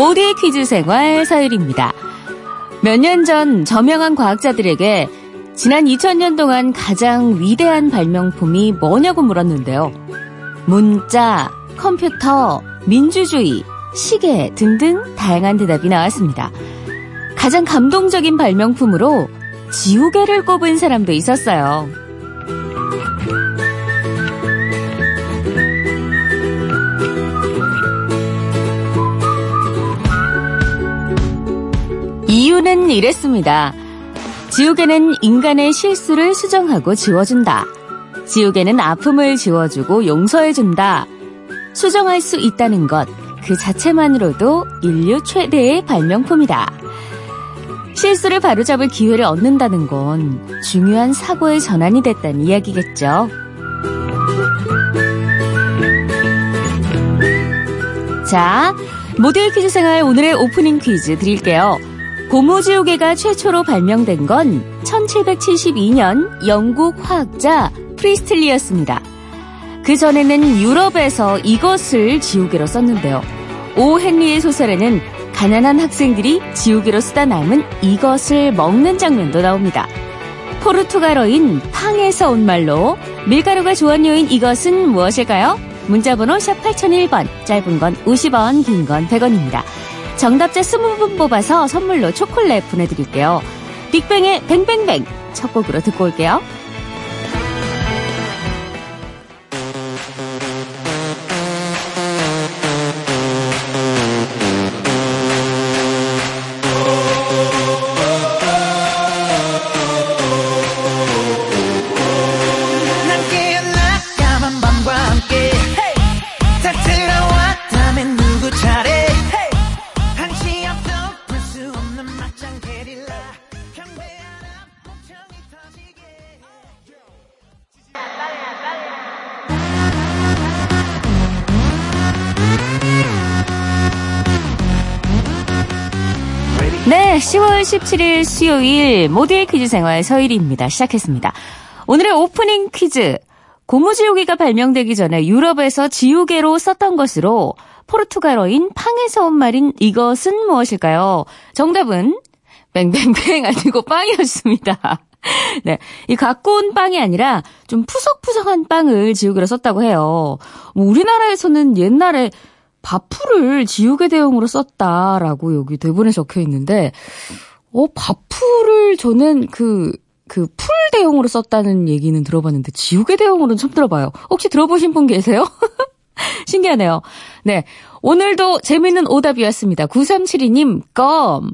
모두의 퀴즈 생활 서율입니다. 몇 년 전 저명한 과학자들에게 지난 2000년 동안 가장 위대한 발명품이 뭐냐고 물었는데요. 문자, 컴퓨터, 민주주의, 시계 등등 다양한 대답이 나왔습니다. 가장 감동적인 발명품으로 지우개를 꼽은 사람도 있었어요. 이유는 이랬습니다. 지우개는 인간의 실수를 수정하고 지워준다. 지우개는 아픔을 지워주고 용서해준다. 수정할 수 있다는 것, 그 자체만으로도 인류 최대의 발명품이다. 실수를 바로잡을 기회를 얻는다는 건 중요한 사고의 전환이 됐다는 이야기겠죠. 자, 모델 퀴즈 생활 오늘의 오프닝 퀴즈 드릴게요. 고무지우개가 최초로 발명된 건 1772년 영국 화학자 프리스틀리였습니다. 그 전에는 유럽에서 이것을 지우개로 썼는데요. 오 헨리의 소설에는 가난한 학생들이 지우개로 쓰다 남은 이것을 먹는 장면도 나옵니다. 포르투갈어인 팡에서 온 말로 밀가루가 조합료인 이것은 무엇일까요? 문자번호 샵 8001번, 짧은 건 50원, 긴 건 100원입니다. 정답자 20분 뽑아서 선물로 초콜릿 보내드릴게요. 빅뱅의 뱅뱅뱅 첫 곡으로 듣고 올게요. 17일 수요일 모두의 퀴즈 생활 서일입니다. 시작했습니다. 오늘의 오프닝 퀴즈. 고무지우개가 발명되기 전에 유럽에서 지우개로 썼던 것으로 포르투갈어인 팡에서 온 말인 이것은 무엇일까요? 정답은 뱅뱅뱅 아니고 빵이었습니다. 네. 이 갖고 온 빵이 아니라 좀 푸석푸석한 빵을 지우개로 썼다고 해요. 뭐 우리나라에서는 옛날에 바풀을 지우개 대용으로 썼다라고 여기 대본에 적혀 있는데, 어, 바풀을 저는 그, 그 풀 대용으로 썼다는 얘기는 들어봤는데, 지우개 대용으로는 처음 들어봐요. 혹시 들어보신 분 계세요? 신기하네요. 네. 오늘도 재밌는 오답이었습니다. 9372님, 껌.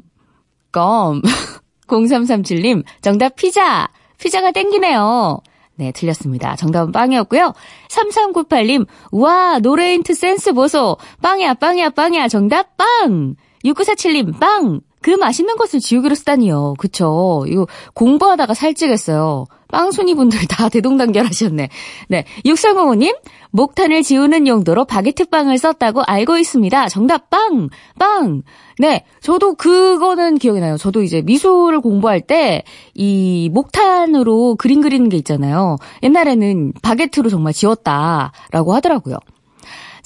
껌. 0337님, 정답 피자. 피자가 땡기네요. 네, 틀렸습니다. 정답은 빵이었고요. 3398님, 와, 노래 힌트 센스 보소. 빵이야, 빵이야, 빵이야. 정답 빵. 6947님, 빵. 그 맛있는 것을 지우개로 쓰다니요. 그쵸. 이거 공부하다가 살찌겠어요. 빵순이 분들 다 대동단결하셨네. 네. 6305님, 목탄을 지우는 용도로 바게트 빵을 썼다고 알고 있습니다. 정답 빵! 빵! 네. 저도 그거는 기억이 나요. 저도 이제 미술을 공부할 때 이 목탄으로 그림 그리는 게 있잖아요. 옛날에는 바게트로 정말 지웠다라고 하더라고요.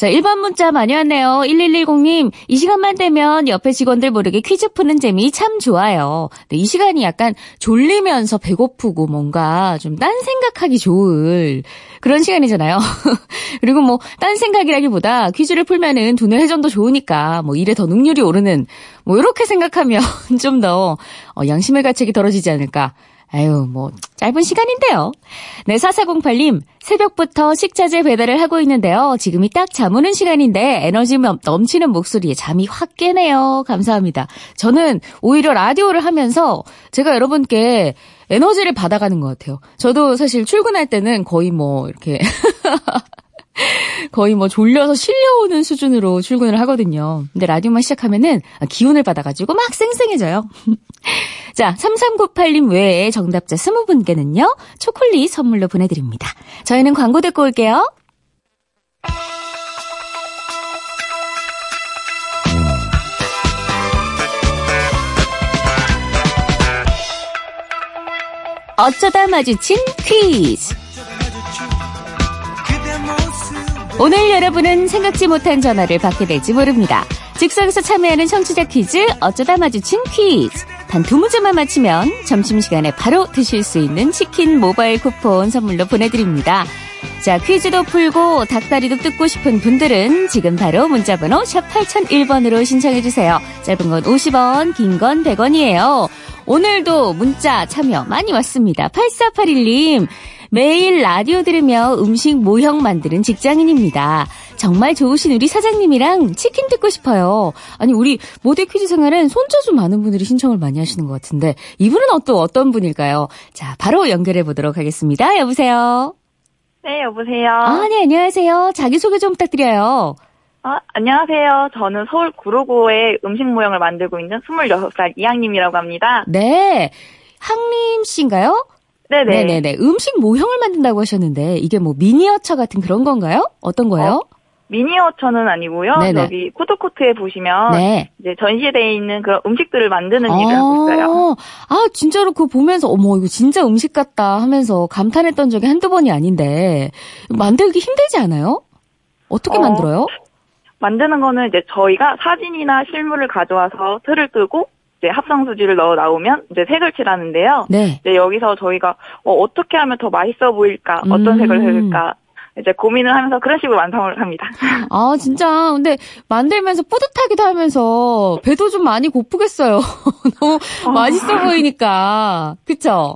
자, 1번 문자 많이 왔네요. 1110님, 이 시간만 되면 옆에 직원들 모르게 퀴즈 푸는 재미 참 좋아요. 네, 이 시간이 약간 졸리면서 배고프고 뭔가 좀 딴 생각하기 좋을 그런 시간이잖아요. 그리고 뭐, 딴 생각이라기보다 퀴즈를 풀면은 두뇌 회전도 좋으니까 뭐 일에 더 능률이 오르는 뭐, 이렇게 생각하면 좀더 어, 양심의 가책이 떨어지지 않을까. 아유, 뭐, 짧은 시간인데요. 네, 4408님, 새벽부터 식자재 배달을 하고 있는데요. 지금이 딱 잠오는 시간인데 에너지 넘치는 목소리에 잠이 확 깨네요. 감사합니다. 저는 오히려 라디오를 하면서 제가 여러분께 에너지를 받아가는 것 같아요. 저도 사실 출근할 때는 거의 뭐, 이렇게. 거의 뭐 졸려서 실려오는 수준으로 출근을 하거든요. 근데 라디오만 시작하면은 기운을 받아가지고 막 쌩쌩해져요. 자, 3398님 외에 정답자 20분께는요, 초콜릿 선물로 보내드립니다. 저희는 광고 듣고 올게요. 어쩌다 마주친 퀴즈. 오늘 여러분은 생각지 못한 전화를 받게 될지 모릅니다. 즉석에서 참여하는 청취자 퀴즈 어쩌다 마주친 퀴즈. 단 두 문제만 맞히면 점심시간에 바로 드실 수 있는 치킨 모바일 쿠폰 선물로 보내드립니다. 자, 퀴즈도 풀고 닭다리도 뜯고 싶은 분들은 지금 바로 문자번호 샵 8001번으로 신청해주세요. 짧은 건 50원, 긴 건 100원이에요. 오늘도 문자 참여 많이 왔습니다. 8481님. 매일 라디오 들으며 음식 모형 만드는 직장인입니다. 정말 좋으신 우리 사장님이랑 치킨 듣고 싶어요. 아니, 우리 모델 퀴즈 생활은 손재주 많은 분들이 신청을 많이 하시는 것 같은데, 이분은 또 어떤 분일까요? 자, 바로 연결해 보도록 하겠습니다. 여보세요? 네, 여보세요. 아, 네, 안녕하세요. 자기 소개 좀 부탁드려요. 아, 안녕하세요. 저는 서울 구로구에 음식 모형을 만들고 있는 26살 이양님이라고 합니다. 네. 항림 씨인가요? 네네. 네네네. 음식 모형을 만든다고 하셨는데, 이게 뭐 미니어처 같은 그런 건가요? 어떤 거예요? 미니어처는 아니고요. 네네. 여기 푸드코트에 보시면 네. 이제 전시되어 있는 그런 음식들을 만드는 일을 하고 있어요. 아, 진짜로 그거 보면서, 어머, 이거 진짜 음식 같다 하면서 감탄했던 적이 한두 번이 아닌데, 만들기 힘들지 않아요? 어떻게 어, 만들어요? 만드는 거는 이제 저희가 사진이나 실물을 가져와서 틀을 뜨고 이제 합성 수지를 넣어 나오면 이제 색을 칠하는데요. 네. 이제 여기서 저희가 어, 떻게 하면 더 맛있어 보일까, 어떤 음. 색을 해줄까 이제 고민을 하면서 그런 식으로 완성을 합니다. 아, 진짜. 근데 만들면서 뿌듯하기도 하면서 배도 좀 많이 고프겠어요. 너무 맛있어 보이니까. 그쵸?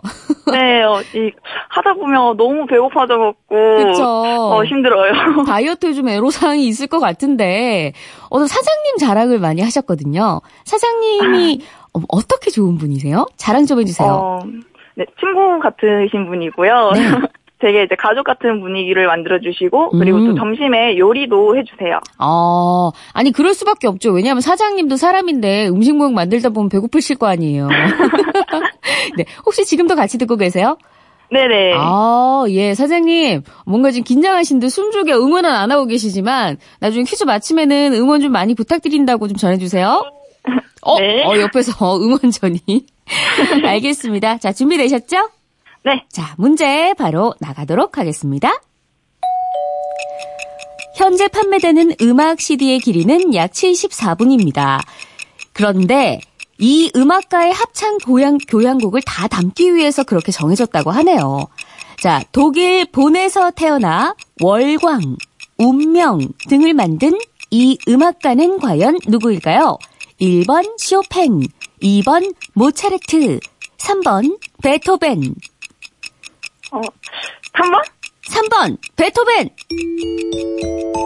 네, 어, 이 하다 보면 너무 배고파져갖고 그쵸. 어, 힘들어요. 다이어트에 좀 애로사항이 있을 것 같은데, 어, 사장님 자랑을 많이 하셨거든요. 사장님이 어, 어떻게 좋은 분이세요? 자랑 좀 해주세요. 어, 네, 친구 같으신 분이고요. 네. 되게 이제 가족 같은 분위기를 만들어주시고, 그리고 음. 또 점심에 요리도 해주세요. 어, 아니, 그럴 수밖에 없죠. 왜냐하면 사장님도 사람인데 음식 모형 만들다 보면 배고프실 거 아니에요. 네. 혹시 지금도 같이 듣고 계세요? 네네. 아, 예, 사장님. 뭔가 지금 긴장하신 듯 숨죽여 응원은 안 하고 계시지만, 나중에 퀴즈 마치면은 응원 좀 많이 부탁드린다고 좀 전해주세요. 어, 네. 어, 옆에서 응원전이. 알겠습니다. 자, 준비되셨죠? 네. 자, 문제 바로 나가도록 하겠습니다. 현재 판매되는 음악 CD의 길이는 약 74분입니다. 그런데 이 음악가의 합창 교양, 교향곡을 다 담기 위해서 그렇게 정해졌다고 하네요. 자, 독일 본에서 태어나 월광, 운명 등을 만든 이 음악가는 과연 누구일까요? 1번 쇼팽, 2번 모차르트, 3번 베토벤, 어, 3번? 3번 베토벤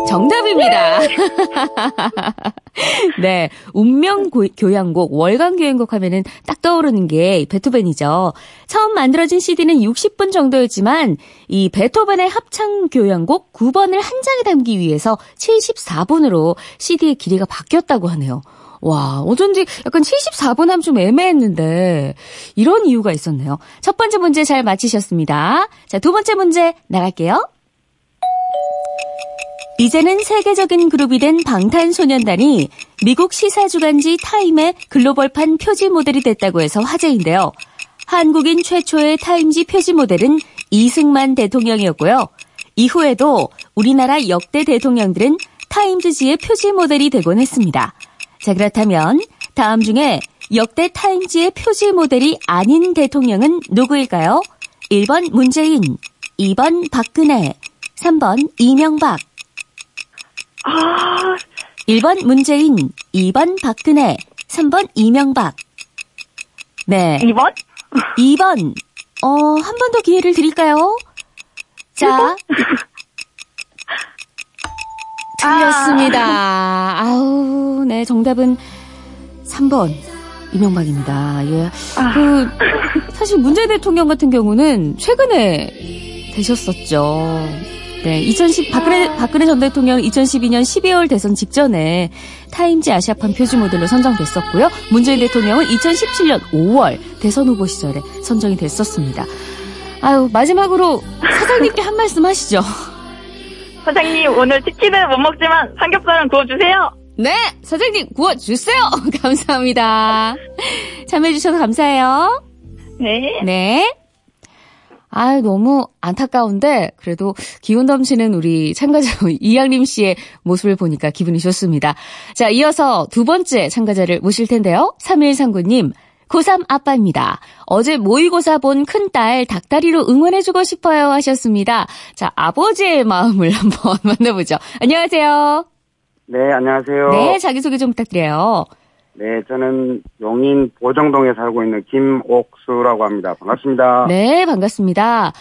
정답입니다. 네, 운명 고- 교향곡, 월간 교향곡 하면은 딱 떠오르는 게 베토벤이죠. 처음 만들어진 CD는 60분 정도였지만 이 베토벤의 합창 교향곡 9번을 한 장에 담기 위해서 74분으로 CD의 길이가 바뀌었다고 하네요. 와, 어쩐지 약간 74분 하면 좀 애매했는데 이런 이유가 있었네요. 첫 번째 문제 잘 맞히셨습니다. 자, 두 번째 문제 나갈게요. 이제는 세계적인 그룹이 된 방탄소년단이 미국 시사주간지 타임의 글로벌판 표지 모델이 됐다고 해서 화제인데요. 한국인 최초의 타임지 표지 모델은 이승만 대통령이었고요. 이후에도 우리나라 역대 대통령들은 타임즈지의 표지 모델이 되곤 했습니다. 자, 그렇다면 다음 중에 역대 타임지의 표지 모델이 아닌 대통령은 누구일까요? 1번 문재인, 2번 박근혜, 3번 이명박. 아, 1번 문재인, 2번 박근혜, 3번 이명박. 네. 2번? 2번. 어, 한 번 더 기회를 드릴까요? 자. 틀렸습니다. 아우, 네, 정답은 3번. 이명박입니다. 예. 그, 사실 문재인 대통령 같은 경우는 최근에 되셨었죠. 네, 2010, 박근혜, 박근혜 전 대통령 2012년 12월 대선 직전에 타임지 아시아판 표지 모델로 선정됐었고요. 문재인 대통령은 2017년 5월 대선 후보 시절에 선정이 됐었습니다. 아유, 마지막으로 사장님께 한 말씀 하시죠. 사장님, 오늘 치킨은 못 먹지만 삼겹살은 구워주세요. 네, 사장님 구워주세요. 감사합니다. 참여해주셔서 감사해요. 네. 네. 아 너무 안타까운데 그래도 기운 넘치는 우리 참가자 이양림 씨의 모습을 보니까 기분이 좋습니다. 자, 이어서 두 번째 참가자를 모실 텐데요. 3139님. 고3 아빠입니다. 어제 모의고사 본 큰딸 닭다리로 응원해주고 싶어요 하셨습니다. 자, 아버지의 마음을 한번 만나보죠. 안녕하세요. 네, 안녕하세요. 네, 자기소개 좀 부탁드려요. 네, 저는 용인 보정동에 살고 있는 김옥수라고 합니다. 반갑습니다. 네, 반갑습니다.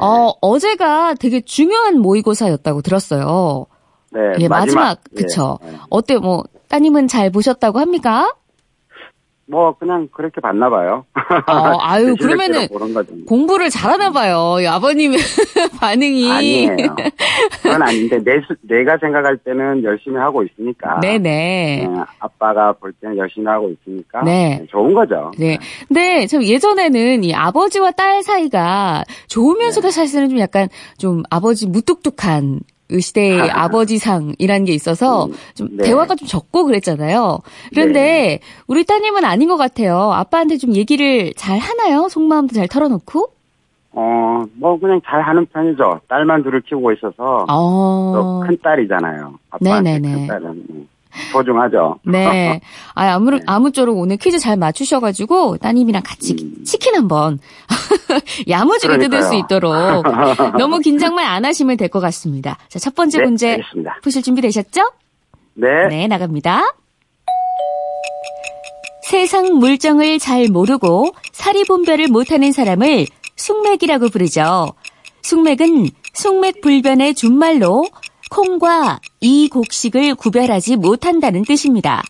어, 어제가 되게 중요한 모의고사였다고 들었어요. 네, 예, 마지막, 그쵸. 예, 예. 어때, 뭐, 따님은 잘 보셨다고 합니까? 뭐 그냥 그렇게 봤나 봐요. 어, 아유, 그러면은. 공부를 잘하나 봐요. 이 아버님의 반응이. 아니에요. 그건 아닌데 내 수- 내가 생각할 때는 열심히 하고 있으니까. 네네. 네, 아빠가 볼 때는 열심히 하고 있으니까. 네. 좋은 거죠. 네. 근데 참 예전에는 이 아버지와 딸 사이가 좋으면서도 네. 사실은 좀 약간 좀 아버지 무뚝뚝한 이 시대의 아버지상이라는 게 있어서 음, 좀 네. 대화가 좀 적고 그랬잖아요. 그런데 우리 따님은 아닌 것 같아요. 아빠한테 좀 얘기를 잘 하나요? 속마음도 잘 털어놓고? 어, 뭐 그냥 잘 하는 편이죠. 딸만 둘을 키우고 있어서 어. 또큰 딸이잖아요. 아빠한테 네네네. 큰 딸은 음, 소중하죠. 네. 아, 아무, 아무쪼록 오늘 퀴즈 잘 맞추셔가지고 따님이랑 같이 음. 치킨 한 번 야무지게 뜯을 수 그러니까요. 있도록 너무 긴장만 안 하시면 될 것 같습니다. 자, 첫 번째 네, 문제 알겠습니다. 푸실 준비 되셨죠? 네. 네, 나갑니다. 세상 물정을 잘 모르고 사리분별을 못하는 사람을 숙맥이라고 부르죠. 숙맥은 숙맥불변의 준말로 콩과 이 곡식을 구별하지 못한다는 뜻입니다.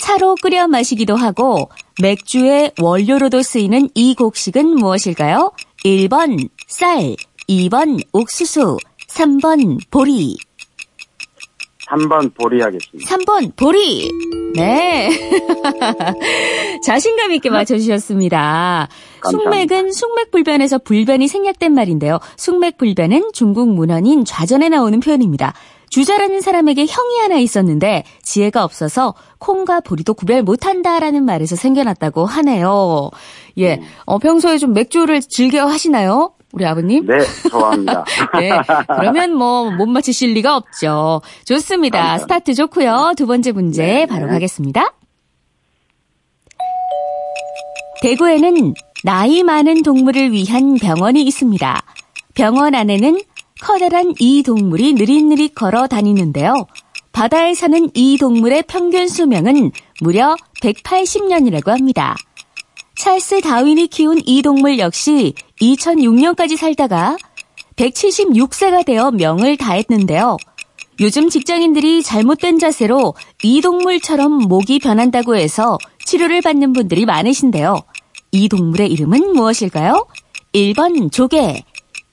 차로 끓여 마시기도 하고 맥주의 원료로도 쓰이는 이 곡식은 무엇일까요? 1번 쌀, 2번 옥수수, 3번 보리. 3번 보리 하겠습니다. 3번 보리. 네. 자신감 있게 맞춰주셨습니다. 감사합니다. 숙맥은 숙맥불변에서 불변이 생략된 말인데요. 숙맥불변은 중국 문헌인 좌전에 나오는 표현입니다. 주자라는 사람에게 형이 하나 있었는데 지혜가 없어서 콩과 보리도 구별 못한다라는 말에서 생겨났다고 하네요. 예, 어, 평소에 좀 맥주를 즐겨 하시나요? 우리 아버님? 네, 좋아합니다. 네. 그러면 뭐 못 맞히실 리가 없죠. 좋습니다. 감사합니다. 스타트 좋고요. 두 번째 문제 네. 바로 가겠습니다. 대구에는 나이 많은 동물을 위한 병원이 있습니다. 병원 안에는 커다란 이 동물이 느릿느릿 걸어 다니는데요. 바다에 사는 이 동물의 평균 수명은 무려 180년이라고 합니다. 찰스 다윈이 키운 이 동물 역시 2006년까지 살다가 176세가 되어 명을 다했는데요. 요즘 직장인들이 잘못된 자세로 이 동물처럼 목이 변한다고 해서 치료를 받는 분들이 많으신데요. 이 동물의 이름은 무엇일까요? 1번 조개,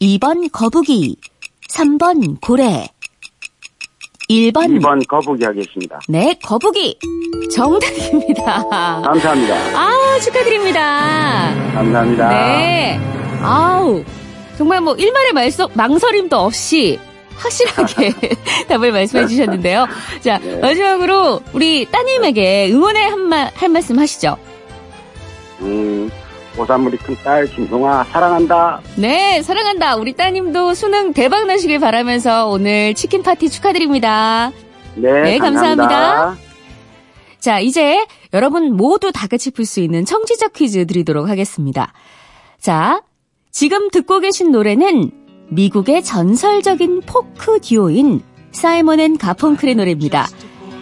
2번 거북이, 3번 고래, 1번 2번 거북이 하겠습니다. 네, 거북이 정답입니다. 감사합니다. 아, 축하드립니다. 감사합니다. 네. 아우, 정말 뭐, 일말의 말소, 망설임도 없이 확실하게 답을 말씀해 주셨는데요. 자, 네. 마지막으로 우리 따님에게 응원의 한 말, 할 말씀 하시죠. 음, 오산물이 큰 딸 김동아 사랑한다. 네, 사랑한다. 우리 따님도 수능 대박 나시길 바라면서 오늘 치킨 파티 축하드립니다. 네, 네, 감사합니다. 감사합니다. 자, 이제 여러분 모두 다 같이 풀 수 있는 청취자 퀴즈 드리도록 하겠습니다. 자, 지금 듣고 계신 노래는 미국의 전설적인 포크 듀오인 사이먼 앤 가펑클의 노래입니다.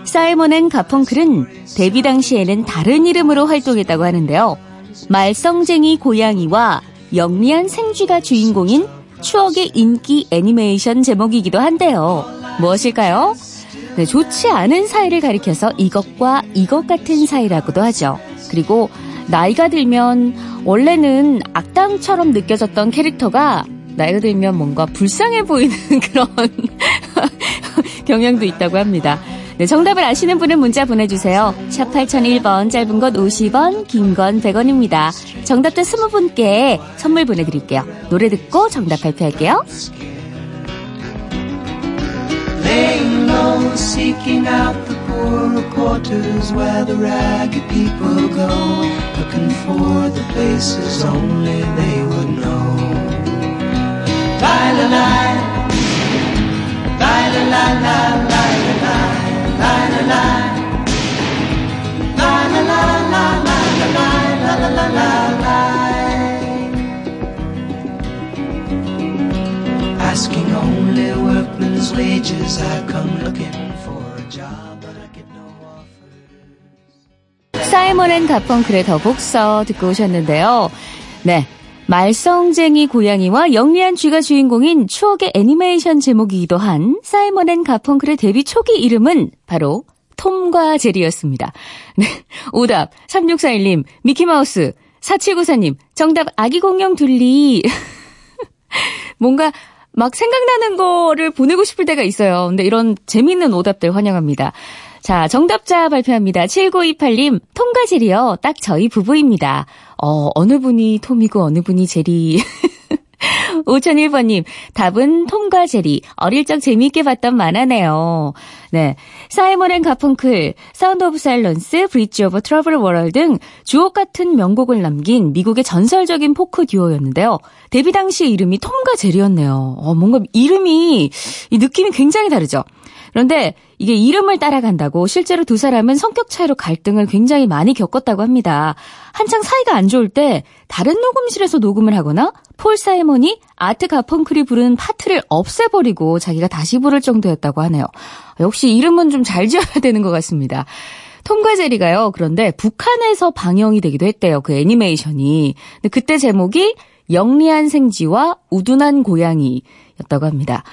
사이먼 앤 가펑클은 데뷔 당시에는 다른 이름으로 활동했다고 하는데요. 말썽쟁이 고양이와 영리한 생쥐가 주인공인 추억의 인기 애니메이션 제목이기도 한데요. 무엇일까요? 네, 좋지 않은 사이를 가리켜서 이것과 이것 같은 사이라고도 하죠. 그리고 나이가 들면 원래는 악당처럼 느껴졌던 캐릭터가 나이가 들면 뭔가 불쌍해 보이는 그런 경향도 있다고 합니다. 네, 정답을 아시는 분은 문자 보내주세요. 샵 8001번, 짧은 건 50원, 긴 건 100원입니다. 정답자 20분께 선물 보내드릴게요. 노래 듣고 정답 발표할게요. Looking for the places only they would know. 사이먼 앤 가펑클의 The Boxer 듣고 오셨는데요. 네. 말썽쟁이 고양이와 영리한 쥐가 주인공인 추억의 애니메이션 제목이기도 한 사이먼 앤 가펑클의 데뷔 초기 이름은 바로 톰과 제리였습니다. 네. 오답 3641님, 미키마우스 4794님, 정답 아기 공룡 둘리. 뭔가 막 생각나는 거를 보내고 싶을 때가 있어요. 근데 이런 재밌는 오답들 환영합니다. 자, 정답자 발표합니다. 7928님, 톰과 제리요. 딱 저희 부부입니다. 어, 어느 분이 톰이고 어느 분이 제리. 5001번님, 답은 톰과 제리. 어릴 적 재미있게 봤던 만화네요. 네. 사이먼 앤 가펑클, Sound of Silence, Bridge over Troubled Water 등 주옥 같은 명곡을 남긴 미국의 전설적인 포크 듀오였는데요. 데뷔 당시 이름이 톰과 제리였네요. 어, 뭔가 이름이, 이 느낌이 굉장히 다르죠? 그런데 이게 이름을 따라간다고 실제로 두 사람은 성격 차이로 갈등을 굉장히 많이 겪었다고 합니다. 한창 사이가 안 좋을 때 다른 녹음실에서 녹음을 하거나 폴 사이먼이 아트 가펑클이 부르는 파트를 없애버리고 자기가 다시 부를 정도였다고 하네요. 역시 이름은 좀 잘 지어야 되는 것 같습니다. 톰과 제리가요. 그런데 북한에서 방영이 되기도 했대요. 그 애니메이션이. 근데 그때 제목이 영리한 생쥐와 우둔한 고양이였다고 합니다.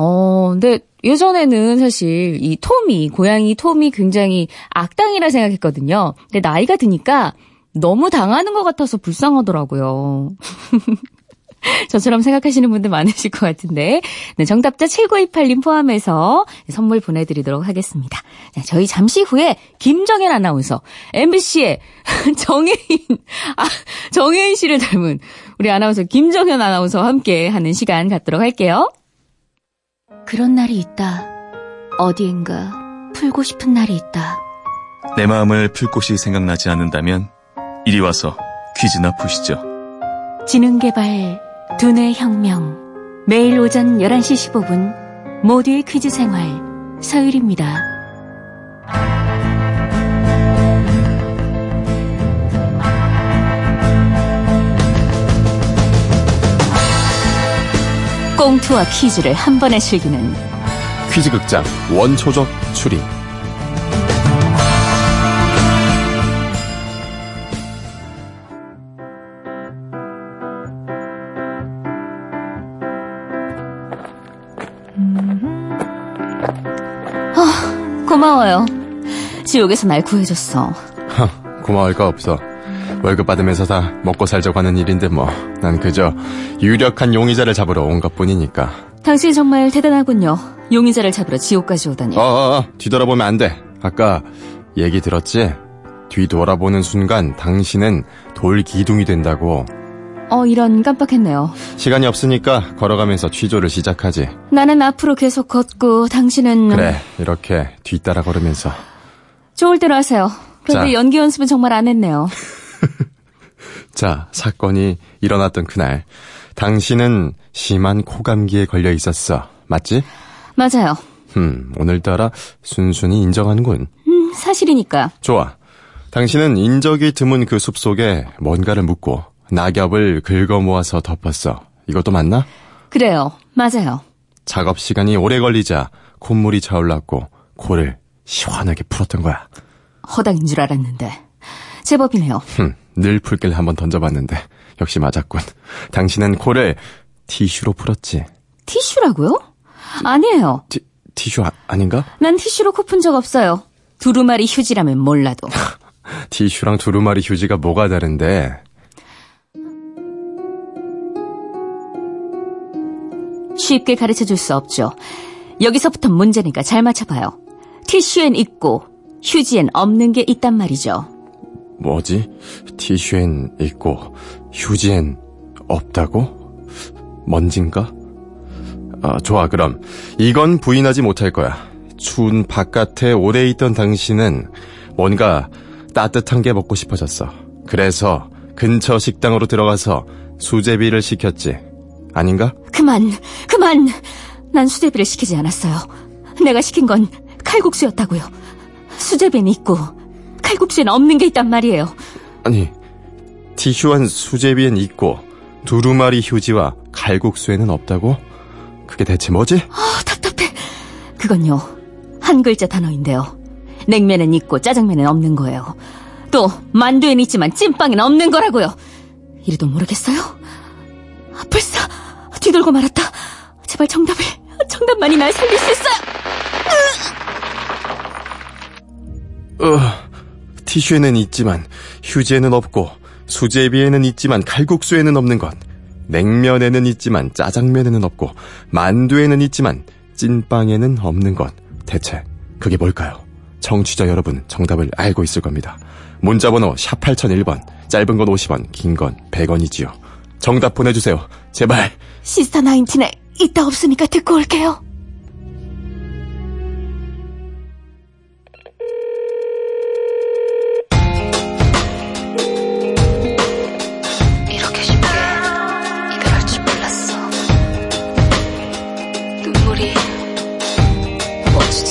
어, 근데 예전에는 사실 이 톰이, 고양이 톰이 굉장히 악당이라 생각했거든요. 근데 나이가 드니까 너무 당하는 것 같아서 불쌍하더라고요. 저처럼 생각하시는 분들 많으실 것 같은데. 네, 정답자 7928님 포함해서 선물 보내드리도록 하겠습니다. 자, 저희 잠시 후에 김정현 아나운서, MBC의 정혜인, 아, 정혜인 씨를 닮은 우리 아나운서 김정현 아나운서와 함께 하는 시간 갖도록 할게요. 그런 날이 있다. 어디인가 풀고 싶은 날이 있다. 내 마음을 풀 곳이 생각나지 않는다면 이리 와서 퀴즈나 푸시죠. 지능개발 두뇌 혁명 매일 오전 11시 15분 모두의 퀴즈 생활 서율입니다. 꽁투와 퀴즈를 한 번에 즐기는 퀴즈극장 원초적 추리 고마워요. 지옥에서 날 구해줬어. 하, 고마울 거 없어 월급 받으면서 다 먹고 살자고 하는 일인데 뭐 난 그저 유력한 용의자를 잡으러 온 것 뿐이니까 당신 정말 대단하군요. 용의자를 잡으러 지옥까지 오다니. 어 어 어 뒤돌아보면 안 돼 아까 얘기 들었지? 뒤돌아보는 순간 당신은 돌 기둥이 된다고 어, 이런 깜빡했네요. 시간이 없으니까 걸어가면서 취조를 시작하지 나는 앞으로 계속 걷고 당신은 그래 이렇게 뒤따라 걸으면서 좋을 대로 하세요. 그런데 자. 연기 연습은 정말 안 했네요. 자, 사건이 일어났던 그날, 당신은 심한 코감기에 걸려 있었어. 맞지? 맞아요. 음, 오늘따라 순순히 인정하는군. 음, 사실이니까. 좋아. 당신은 인적이 드문 그 숲속에 뭔가를 묻고 낙엽을 긁어 모아서 덮었어. 이것도 맞나? 그래요. 맞아요. 작업 시간이 오래 걸리자 콧물이 차올랐고 코를 시원하게 풀었던 거야. 허당인 줄 알았는데. 제법이네요. 흠, 늘 풀길 한번 던져봤는데 역시 맞았군. 당신은 코를 티슈로 풀었지. 티슈라고요? 아니에요. 티, 티슈 아, 아닌가? 난 티슈로 코 푼 적 없어요. 두루마리 휴지라면 몰라도. 티슈랑 두루마리 휴지가 뭐가 다른데? 쉽게 가르쳐 줄 수 없죠. 여기서부터 문제니까 잘 맞춰봐요. 티슈엔 있고 휴지엔 없는 게 있단 말이죠. 뭐지? 티슈엔 있고 휴지엔 없다고? 먼진가? 아, 좋아. 그럼 이건 부인하지 못할 거야. 추운 바깥에 오래 있던 당신은 뭔가 따뜻한 게 먹고 싶어졌어. 그래서 근처 식당으로 들어가서 수제비를 시켰지. 아닌가? 그만, 그만! 난 수제비를 시키지 않았어요. 내가 시킨 건 칼국수였다고요. 수제비는 있고, 칼국수에는 없는 게 있단 말이에요. 아니, 티슈한 수제비엔 있고, 두루마리 휴지와 칼국수에는 없다고? 그게 대체 뭐지? 아, 답답해. 그건요, 한 글자 단어인데요. 냉면은 있고 짜장면은 없는 거예요. 또 만두엔 있지만 찐빵엔 없는 거라고요. 이래도 모르겠어요? 아, 불사 뒤돌고 말았다. 제발 정답을 정답만이 날 살릴 수 있어요. 어, 티슈에는 있지만 휴지에는 없고 수제비에는 있지만 칼국수에는 없는 것. 냉면에는 있지만 짜장면에는 없고 만두에는 있지만 찐빵에는 없는 것. 대체 그게 뭘까요? 청취자 여러분 정답을 알고 있을 겁니다. 문자번호 샵 8001번 짧은 건 50원 긴 건 100원이지요. 정답 보내주세요. 제발. 시스타 나인틴에 있다 없으니까 듣고 올게요.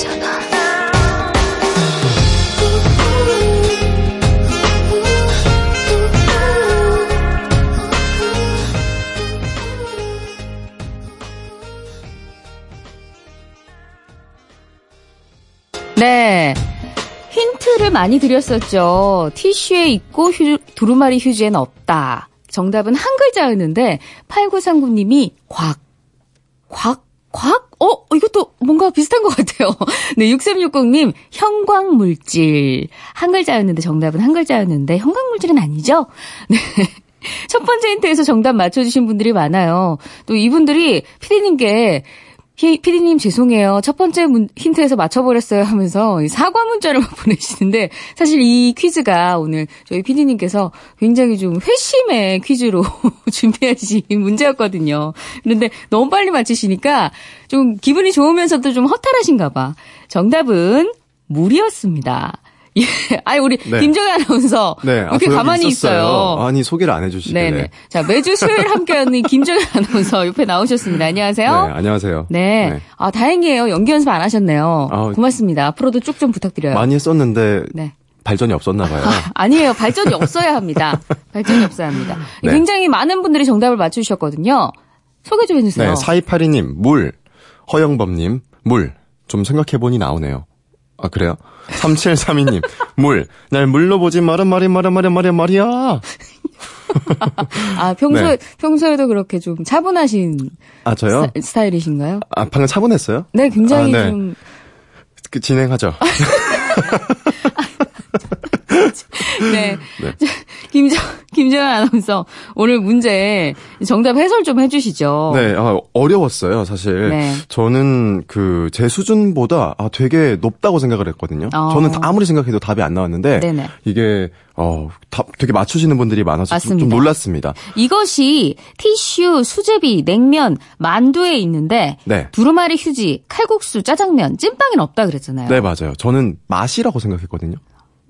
않아. 네. 힌트를 많이 드렸었죠. 티슈에 있고 휴, 두루마리 휴지엔 없다. 정답은 한 글자였는데 8939님이 곽. 곽? 곽? 어, 이것도 뭔가 비슷한 것 같아요. 네, 6360님, 형광물질. 한 글자였는데 정답은 한 글자였는데 형광물질은 아니죠? 네. 첫 번째 힌트에서 정답 맞춰주신 분들이 많아요. 또 이분들이 피디님께 피디님 죄송해요. 첫 번째 문, 힌트에서 맞춰버렸어요 하면서 사과 문자를 보내시는데 사실 이 퀴즈가 오늘 저희 피디님께서 굉장히 좀 회심의 퀴즈로 준비하신 문제였거든요. 그런데 너무 빨리 맞히시니까 좀 기분이 좋으면서도 좀 허탈하신가 봐. 정답은 물이었습니다. 예. 아니, 우리 네. 김정희 아나운서. 네, 이렇게 아, 가만히 있었어요. 있어요. 아니 소개를 안 해주시길래. 네네. 자, 매주 수요일 함께하는 김정희 아나운서 옆에 나오셨습니다. 안녕하세요. 네, 안녕하세요. 네. 네. 아, 다행이에요. 연기 연습 안 하셨네요. 아, 고맙습니다. 앞으로도 쭉 좀 부탁드려요. 많이 했었는데 네. 발전이 없었나 봐요. 아 니에요. 발전이 없어야 합니다. 발전이 없어야 합니다. 네. 굉장히 많은 분들이 정답을 맞추셨거든요. 소개 좀 해주세요. 네, 4282님, 물. 허영범님, 물. 좀 생각해보니 나오네요. 아, 그래요? 3732님, 물. 날 물로 보지 마라, 말이, 말야, 말야, 말야, 말이야. 아, 평소에, 네. 평소에도 그렇게 좀 차분하신 아, 저요? 스타, 스타 일이신가요? 아, 방금 차분했어요? 네, 굉장히 아, 네. 좀. 그, 진행하죠. 네. 김정, 김정은 아나운서, 오늘 문제 정답 해설 좀 해주시죠. 네, 아, 어려웠어요, 사실. 네. 저는 그, 제 수준보다, 아, 되게 높다고 생각을 했거든요. 어. 저는 다- 아무리 생각해도 답이 안 나왔는데, 네네. 이게, 어, 답 되게 맞추시는 분들이 많아서 좀, 맞습니다. 좀 놀랐습니다. 이것이 티슈, 수제비, 냉면, 만두에 있는데 네. 두루마리 휴지, 칼국수, 짜장면, 찐빵엔 없다 그랬잖아요. 네, 맞아요. 저는 맛이라고 생각했거든요.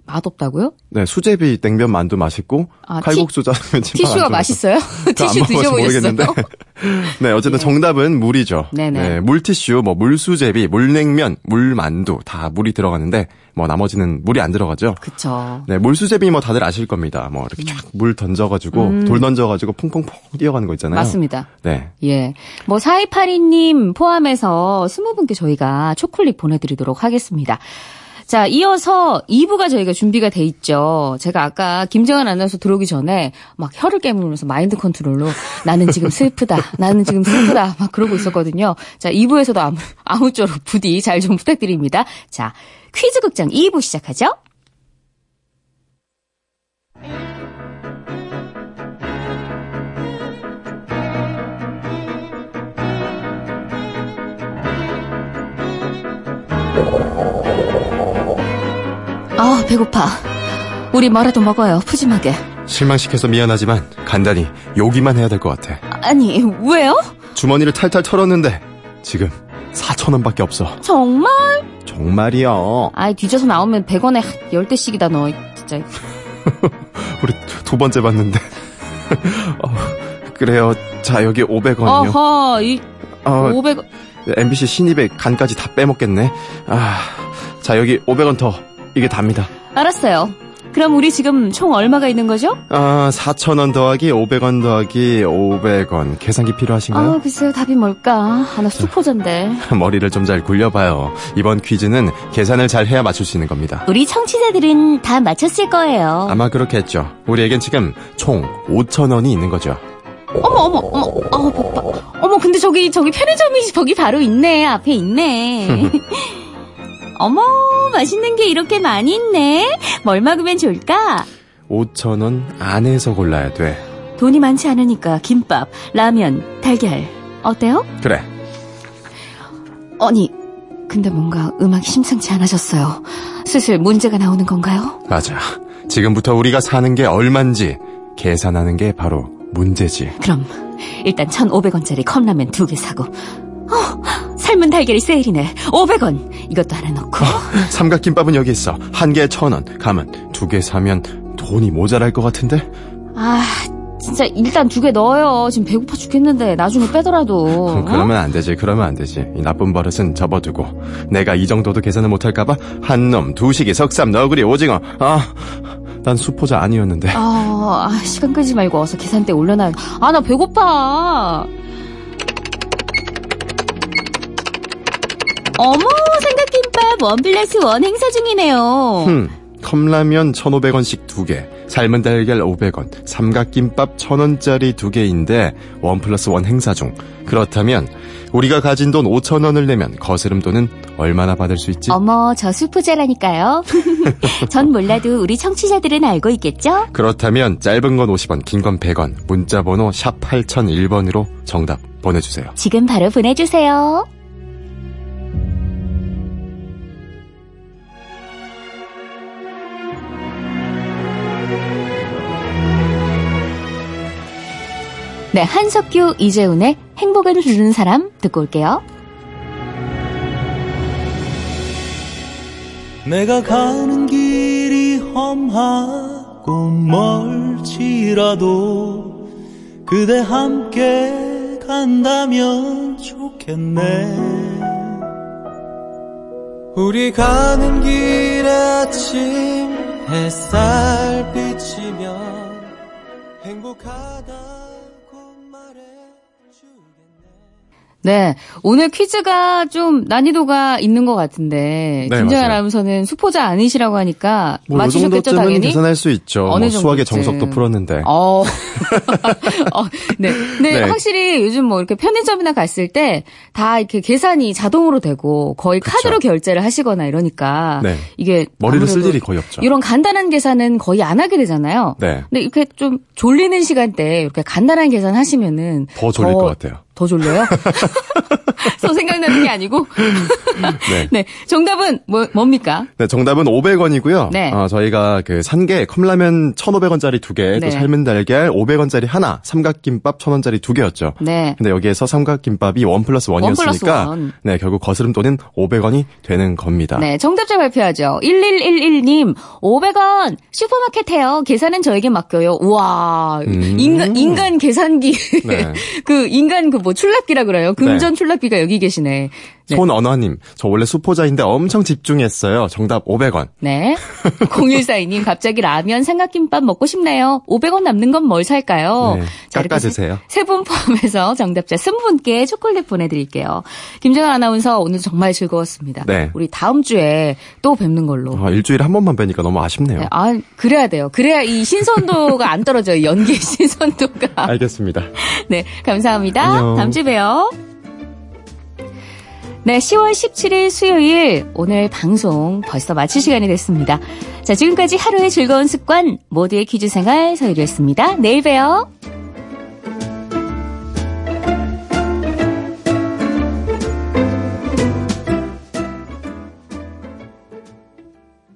맛없다고요? 네, 수제비, 냉면, 만두 맛있고, 아, 칼국수, 짜장면, 찜빵 티슈가 안 맛있어요? 티슈. 드셔보셨어요? 네, 어쨌든 정답은 물이죠. 네네. 네, 물티슈, 뭐 물수제비, 물냉면, 물만두 다 물이 들어가는데 뭐 나머지는 물이 안 들어가죠. 그쵸. 네, 물수제비 뭐 다들 아실 겁니다. 뭐 이렇게 쫙 물 던져가지고 돌 던져가지고 퐁퐁퐁 뛰어가는 거 있잖아요. 음. 맞습니다. 네, 예. 뭐, 4282님 포함해서 20분께 저희가 초콜릿 보내드리도록 하겠습니다. 자, 이어서 2부가 저희가 준비가 돼 있죠. 제가 아까 김정은 아나운서 들어오기 전에 막 혀를 깨물면서 마인드 컨트롤로 나는 지금 슬프다. 나는 지금 슬프다. 막 그러고 있었거든요. 자, 2부에서도 아무, 아무쪼록 부디 잘 좀 부탁드립니다. 자, 퀴즈 극장 2부 시작하죠. 배고파. 우리 뭐라도 먹어요. 푸짐하게. 실망시켜서 미안하지만 간단히 요기만 해야 될 것 같아. 아니, 왜요? 주머니를 탈탈 털었는데 지금 4천 원밖에 없어. 정말? 정말이야. 아이, 뒤져서 나오면 100원에 10대씩이다, 너. 진짜. 우리 두 번째 봤는데. 어, 그래요. 자, 여기 500원이요. 어허, 이 어, 500원. MBC 신입의 간까지 다 빼먹겠네. 아, 자, 여기 500원 더. 이게 답니다. 알았어요. 그럼 우리 지금 총 얼마가 있는 거죠? 아, 4,000원 더하기 500원 더하기 500원. 계산기 필요하신가요? 아, 글쎄요, 답이 뭘까? 아, 나 수포자인데. 머리를 좀 잘 굴려봐요. 이번 퀴즈는 계산을 잘 해야 맞출 수 있는 겁니다. 우리 청취자들은 다 맞췄을 거예요. 아마 그렇겠죠. 우리에겐 지금 총 5,000원이 있는 거죠. 어머, 어머, 어머, 어머, 어, 어머, 근데 저기, 저기 편의점이 저기 바로 있네. 앞에 있네. 어머, 맛있는 게 이렇게 많이 있네. 뭘 먹으면 좋을까? 5,000원 안에서 골라야 돼. 돈이 많지 않으니까 김밥, 라면, 달걀. 어때요? 그래. 아니, 근데 뭔가 음악이 심상치 않아졌어요. 슬슬 문제가 나오는 건가요? 맞아. 지금부터 우리가 사는 게 얼만지 계산하는 게 바로 문제지. 그럼 일단 1,500원짜리 컵라면 두 개 사고 어, 삶은 달걀이 세일이네. 500원. 이것도 하나 넣고. 삼각김밥은 여기 있어. 한 개에 천 원. 가면 두개 사면 돈이 모자랄 것 같은데? 아, 진짜 일단 두 개 넣어요. 지금 배고파 죽겠는데 나중에 빼더라도. 어? 그러면 안 되지. 그러면 안 되지. 이 나쁜 버릇은 접어두고. 내가 이 정도도 계산을 못할까봐 한 놈, 두식이, 석삼, 너구리, 오징어. 아, 난 수포자 아니었는데. 아, 아, 시간 끌지 말고 어서 계산대 올려놔요. 아, 나 배고파. 어머, 삼각김밥 원 플러스 원 행사 중이네요. 흠, 컵라면 1,500원씩 두 개, 삶은 달걀 500원, 삼각김밥 1,000원짜리 두 개인데 원 플러스 원 행사 중. 그렇다면 우리가 가진 돈 5,000원을 내면 거스름 돈은 얼마나 받을 수 있지? 어머, 저 수포자라니까요. 전 몰라도 우리 청취자들은 알고 있겠죠? 그렇다면 짧은 건 50원, 긴 건 100원, 문자 번호 샵 8001번으로 정답 보내 주세요. 지금 바로 보내 주세요. 네, 한석규, 이재훈의 행복을 주는 사람 듣고 올게요. 내가 가는 길이 험하고 멀지라도 그대 함께 간다면 좋겠네 우리 가는 길에 아침 햇살 비치면 행복하다 네, 오늘 퀴즈가 좀 난이도가 있는 것 같은데 네, 김정현. 아나운서는 수포자 아니시라고 하니까 뭐이 맞추셨겠죠 당연히. 계산할 수 있죠. 어느 뭐 수학의. 정석도 풀었는데. 어. 어, 네. 네. 네. 확실히 요즘 뭐 이렇게 편의점이나 갔을 때 다 이렇게 계산이 자동으로 되고 거의 그쵸. 카드로 결제를 하시거나 이러니까 네. 이게 머리를 쓸 일이 거의 없죠. 이런 간단한 계산은 거의 안 하게 되잖아요. 네. 근데 이렇게 좀 졸리는 시간대에 이렇게 간단한 계산 하시면은 더 졸릴 것 같아요. 더 졸려요? 또 생각나는 게 아니고. 네. 네. 정답은 뭐, 뭡니까? 네, 정답은 500원이고요. 네. 어, 저희가 그 산개 컵라면 1,500원짜리 두 개, 네. 또 삶은 달걀 500원짜리 하나, 삼각김밥 1,000원짜리 두 개였죠. 네. 근데 여기에서 삼각김밥이 one plus one plus one이었으니까 원. 네, 결국 거스름 돈은 500원이 되는 겁니다. 네, 정답자 발표하죠. 1111님, 500원, 슈퍼마켓 해요. 계산은 저에게 맡겨요. 우와, 음. 인간, 인간 계산기. 네. 그, 인간 그뭐 출납기라 그래요. 금전 출납기가 여기 계시네. 네. 손언어님, 저 원래 수포자인데 엄청 집중했어요. 정답 500원. 네. 0142님, 갑자기 라면, 삼각김밥 먹고 싶네요. 500원 남는 건 뭘 살까요? 네, 깎아주세요. 세분 포함해서 정답자 20분께 초콜릿 보내드릴게요. 김정은 아나운서 오늘 정말 즐거웠습니다. 네. 우리 다음 주에 또 뵙는 걸로. 아, 일주일에 한 번만 뵈니까 너무 아쉽네요. 네, 아, 그래야 돼요. 그래야 이 신선도가 안 떨어져요. 연기의 신선도가. 알겠습니다. 네, 감사합니다. 안녕. 다음 주에 봬요. 네, 10월 17일 수요일 오늘 방송 벌써 마칠 시간이 됐습니다. 자, 지금까지 하루의 즐거운 습관 모두의 퀴즈 생활 서유리였습니다. 내일 봬요.